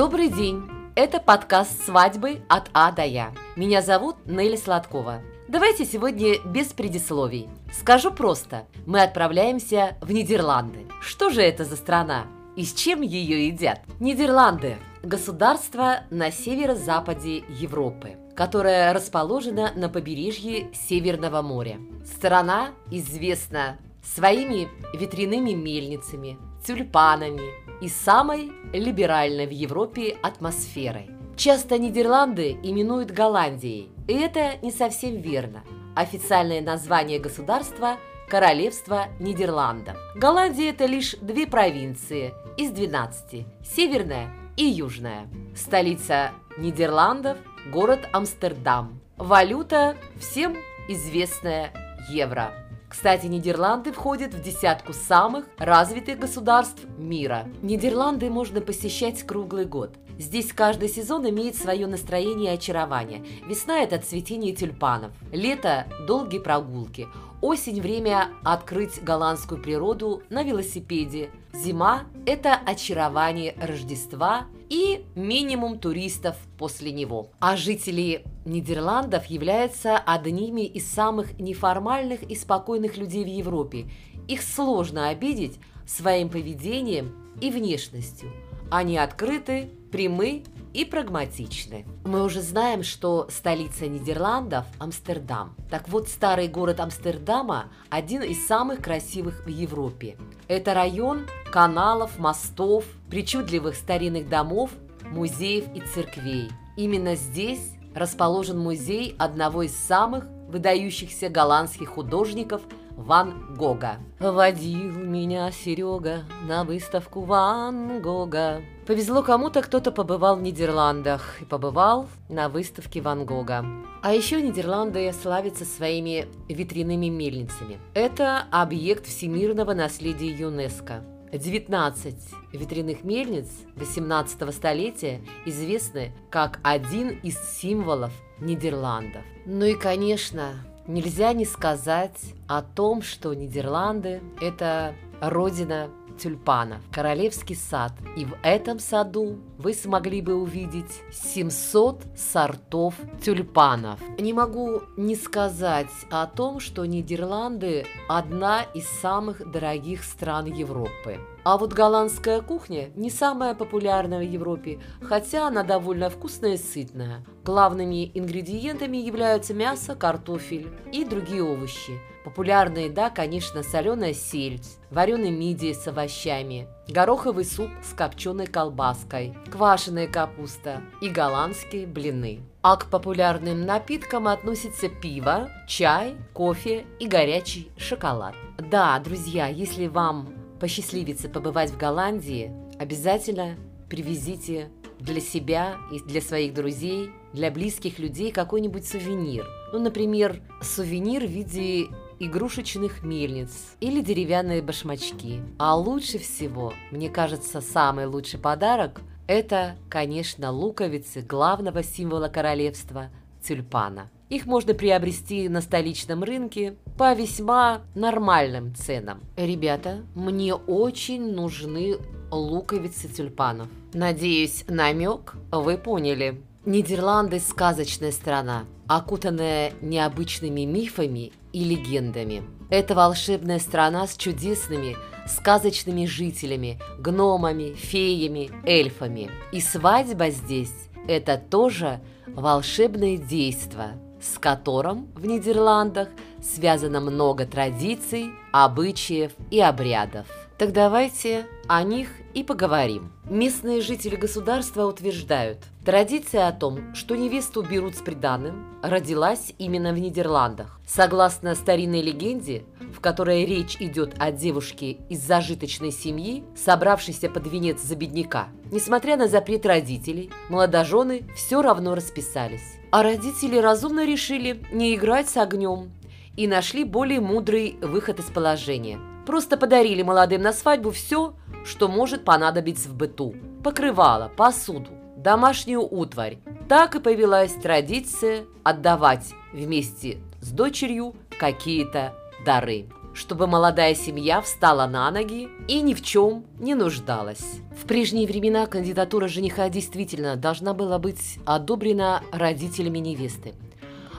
Добрый день! Это подкаст «Свадьбы от А до Я». Меня зовут Нелли Сладкова. Давайте сегодня без предисловий. Скажу просто. Мы отправляемся в Нидерланды. Что же это за страна? И с чем ее едят? Нидерланды – государство на северо-западе Европы, которое расположено на побережье Северного моря. Страна известна своими ветряными мельницами, тюльпанами и самой либеральной в Европе атмосферой. Часто Нидерланды именуют Голландией, и это не совсем верно. Официальное название государства – Королевство Нидерландов. Голландия – это лишь две провинции из 12 – Северная и Южная. Столица Нидерландов – город Амстердам. Валюта всем известная евро. Кстати, Нидерланды входят в десятку самых развитых государств мира. Нидерланды можно посещать круглый год. Здесь каждый сезон имеет свое настроение и очарование. Весна – это цветение тюльпанов, лето – долгие прогулки, осень – время открыть голландскую природу на велосипеде, зима – это очарование Рождества и минимум туристов после него. А жители Нидерландов являются одними из самых неформальных и спокойных людей в Европе. Их сложно обидеть своим поведением и внешностью. Они открыты, прямы и прагматичны. Мы уже знаем, что столица Нидерландов – Амстердам. Так вот, старый город Амстердама – один из самых красивых в Европе. Это район каналов, мостов, причудливых старинных домов, музеев и церквей. Именно здесь расположен музей одного из самых выдающихся голландских художников Ван Гога. Водил меня Серега на выставку Ван Гога. Повезло кому-то, кто-то побывал в Нидерландах и побывал на выставке Ван Гога. А еще Нидерланды славятся своими ветряными мельницами. Это объект всемирного наследия ЮНЕСКо. 19 ветряных мельниц 18 столетия известны как один из символов Нидерландов. Ну и, конечно, нельзя не сказать о том, что Нидерланды – это родина тюльпанов, королевский сад. И в этом саду вы смогли бы увидеть 700 сортов тюльпанов. Не могу не сказать о том, что Нидерланды – одна из самых дорогих стран Европы. А вот голландская кухня не самая популярная в Европе, хотя она довольно вкусная и сытная. Главными ингредиентами являются мясо, картофель и другие овощи. Популярная еда, конечно, соленая сельдь, вареный мидии с овощами, гороховый суп с копченой колбаской, квашеная капуста и голландские блины. А к популярным напиткам относятся пиво, чай, кофе и горячий шоколад. Да, друзья, если вам посчастливится побывать в Голландии, обязательно привезите для себя и для своих друзей, для близких людей какой-нибудь сувенир. Ну, например, сувенир в виде игрушечных мельниц или деревянные башмачки. А лучше всего, мне кажется, самый лучший подарок – это, конечно, луковицы главного символа королевства – тюльпана. Их можно приобрести на столичном рынке по весьма нормальным ценам. Ребята, мне очень нужны луковицы тюльпанов. Надеюсь, намек вы поняли. Нидерланды – сказочная страна, окутанная необычными мифами и легендами. Это волшебная страна с чудесными, сказочными жителями, гномами, феями, эльфами. И свадьба здесь – это тоже волшебное действо, с которым в Нидерландах связано много традиций, обычаев и обрядов. Так давайте о них и поговорим. Местные жители государства утверждают, традиция о том, что невесту берут с приданным, родилась именно в Нидерландах. Согласно старинной легенде, в которой речь идет о девушке из зажиточной семьи, собравшейся под венец за бедняка. Несмотря на запрет родителей, молодожены все равно расписались. А родители разумно решили не играть с огнем и нашли более мудрый выход из положения. Просто подарили молодым на свадьбу все, что может понадобиться в быту. Покрывало, посуду, домашнюю утварь. Так и появилась традиция отдавать вместе с дочерью какие-то дары. чтобы молодая семья встала на ноги и ни в чем не нуждалась. В прежние времена кандидатура жениха действительно должна была быть одобрена родителями невесты.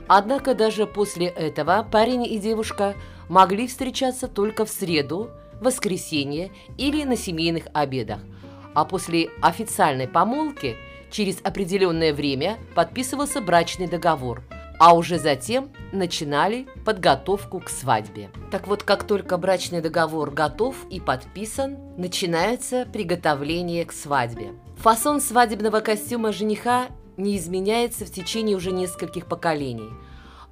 Однако даже после этого парень и девушка могли встречаться только в среду, воскресенье или на семейных обедах, а после официальной помолвки через определенное время подписывался брачный договор – а уже затем начинали подготовку к свадьбе. Так вот, как только брачный договор готов и подписан, начинается приготовление к свадьбе. Фасон свадебного костюма жениха не изменяется в течение уже нескольких поколений,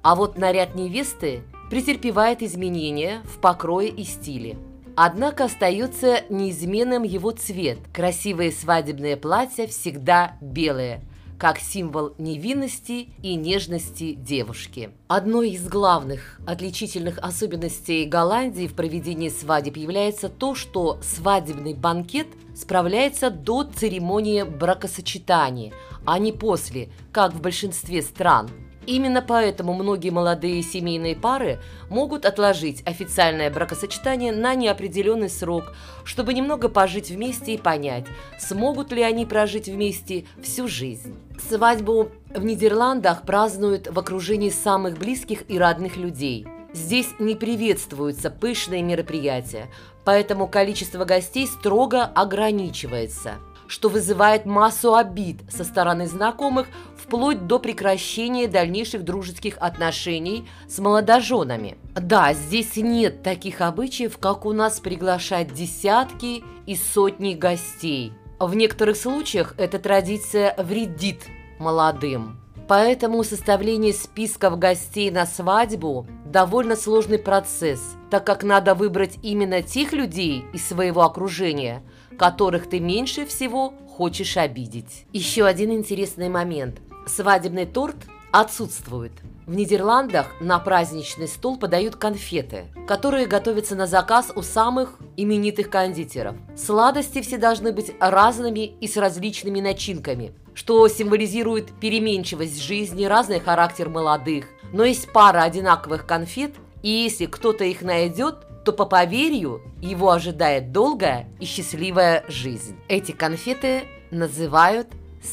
а вот наряд невесты претерпевает изменения в покрое и стиле. Однако остается неизменным его цвет. Красивые свадебные платья всегда белые – как символ невинности и нежности девушки. Одной из главных отличительных особенностей Голландии в проведении свадеб является то, что свадебный банкет справляется до церемонии бракосочетания, а не после, как в большинстве стран – Именно поэтому многие молодые семейные пары могут отложить официальное бракосочетание на неопределенный срок, чтобы немного пожить вместе и понять, смогут ли они прожить вместе всю жизнь. Свадьбу в Нидерландах празднуют в окружении самых близких и родных людей. Здесь не приветствуются пышные мероприятия, поэтому количество гостей строго ограничивается – что вызывает массу обид со стороны знакомых вплоть до прекращения дальнейших дружеских отношений с молодоженами. Да, здесь нет таких обычаев, как у нас приглашать десятки и сотни гостей. В некоторых случаях эта традиция вредит молодым. Поэтому составление списков гостей на свадьбу – довольно сложный процесс, так как надо выбрать именно тех людей из своего окружения – которых ты меньше всего хочешь обидеть. Еще один интересный момент. Свадебный торт отсутствует. В Нидерландах на праздничный стол подают конфеты, которые готовятся на заказ у самых именитых кондитеров. Сладости все должны быть разными и с различными начинками, что символизирует переменчивость жизни, разный характер молодых. Но есть пара одинаковых конфет, и если кто-то их найдет, то по поверью его ожидает долгая и счастливая жизнь. Эти конфеты называют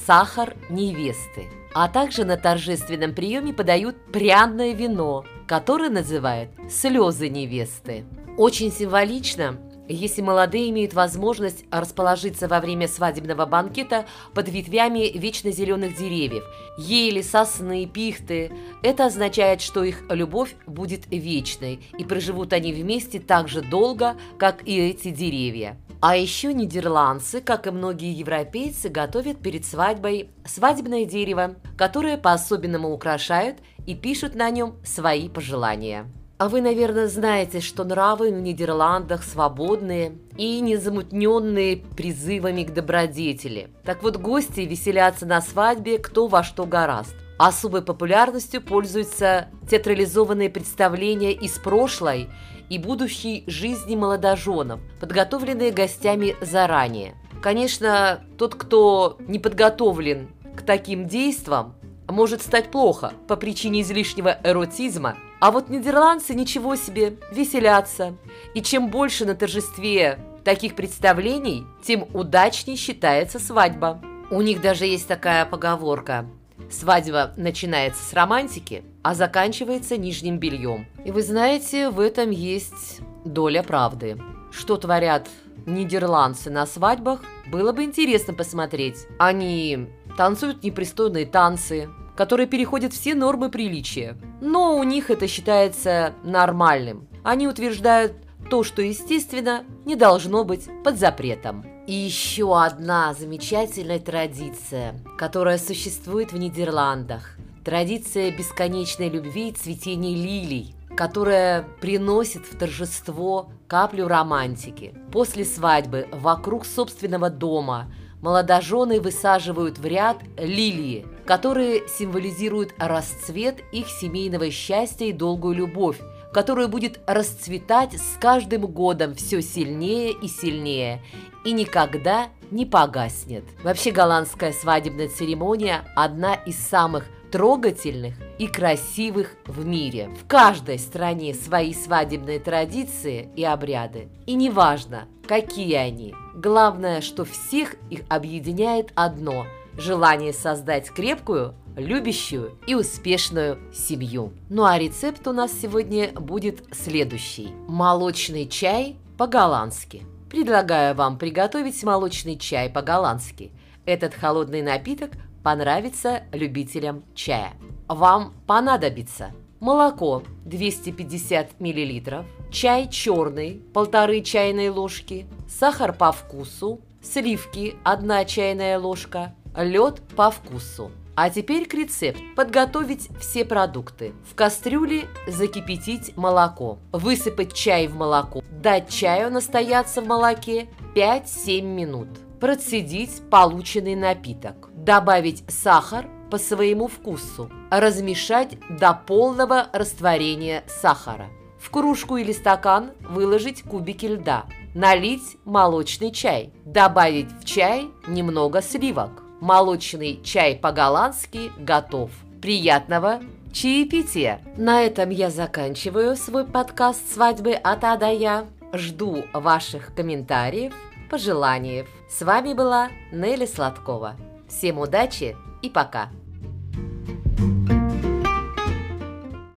сахар невесты. А также на торжественном приеме подают пряное вино, которое называют слезы невесты. Очень символично, если молодые имеют возможность расположиться во время свадебного банкета под ветвями вечно зеленых деревьев, ели, сосны, пихты, это означает, что их любовь будет вечной, и проживут они вместе так же долго, как и эти деревья. А еще нидерландцы, как и многие европейцы, готовят перед свадьбой свадебное дерево, которое по-особенному украшают и пишут на нем свои пожелания. А вы, наверное, знаете, что нравы в Нидерландах свободные и незамутненные призывами к добродетели. Так вот, гости веселятся на свадьбе кто во что гораст. Особой популярностью пользуются театрализованные представления из прошлой и будущей жизни молодоженов, подготовленные гостями заранее. Конечно, тот, кто не подготовлен к таким действиям, может стать плохо по причине излишнего эротизма, а вот нидерландцы ничего себе, веселятся. И чем больше на торжестве таких представлений, тем удачней считается свадьба. У них даже есть такая поговорка. Свадьба начинается с романтики, а заканчивается нижним бельем. И вы знаете, в этом есть доля правды. Что творят нидерландцы на свадьбах, было бы интересно посмотреть. Они танцуют непристойные танцы, которые переходят все нормы приличия. Но у них это считается нормальным. Они утверждают то, что, естественно, не должно быть под запретом. И еще одна замечательная традиция, которая существует в Нидерландах. Традиция бесконечной любви и цветения лилий, которая приносит в торжество каплю романтики. После свадьбы вокруг собственного дома – молодожены высаживают в ряд лилии, которые символизируют расцвет их семейного счастья и долгую любовь, которая будет расцветать с каждым годом все сильнее и сильнее и никогда не погаснет. Вообще голландская свадебная церемония – одна из самых трогательных и красивых в мире. В каждой стране свои свадебные традиции и обряды. И неважно, какие они. Главное, что всех их объединяет одно – желание создать крепкую, любящую и успешную семью. Ну а рецепт у нас сегодня будет следующий. Молочный чай по-голландски. Предлагаю вам приготовить молочный чай по-голландски. Этот холодный напиток понравится любителям чая. Вам понадобится молоко 250 мл, чай черный полторы чайные ложки, сахар по вкусу, сливки 1 чайная ложка, лед по вкусу. А теперь к рецепту. Подготовить все продукты. В кастрюле закипятить молоко. Высыпать чай в молоко. Дать чаю настояться в молоке 5-7 минут. Процедить полученный напиток. Добавить сахар по своему вкусу. Размешать до полного растворения сахара. В кружку или стакан выложить кубики льда. Налить молочный чай. Добавить в чай немного сливок Молочный чай по-голландски готов. Приятного чаепития! На этом я заканчиваю свой подкаст «Свадьбы от А до Я». Жду ваших комментариев, пожеланий. С вами была Нелли Сладкова. Всем удачи и пока!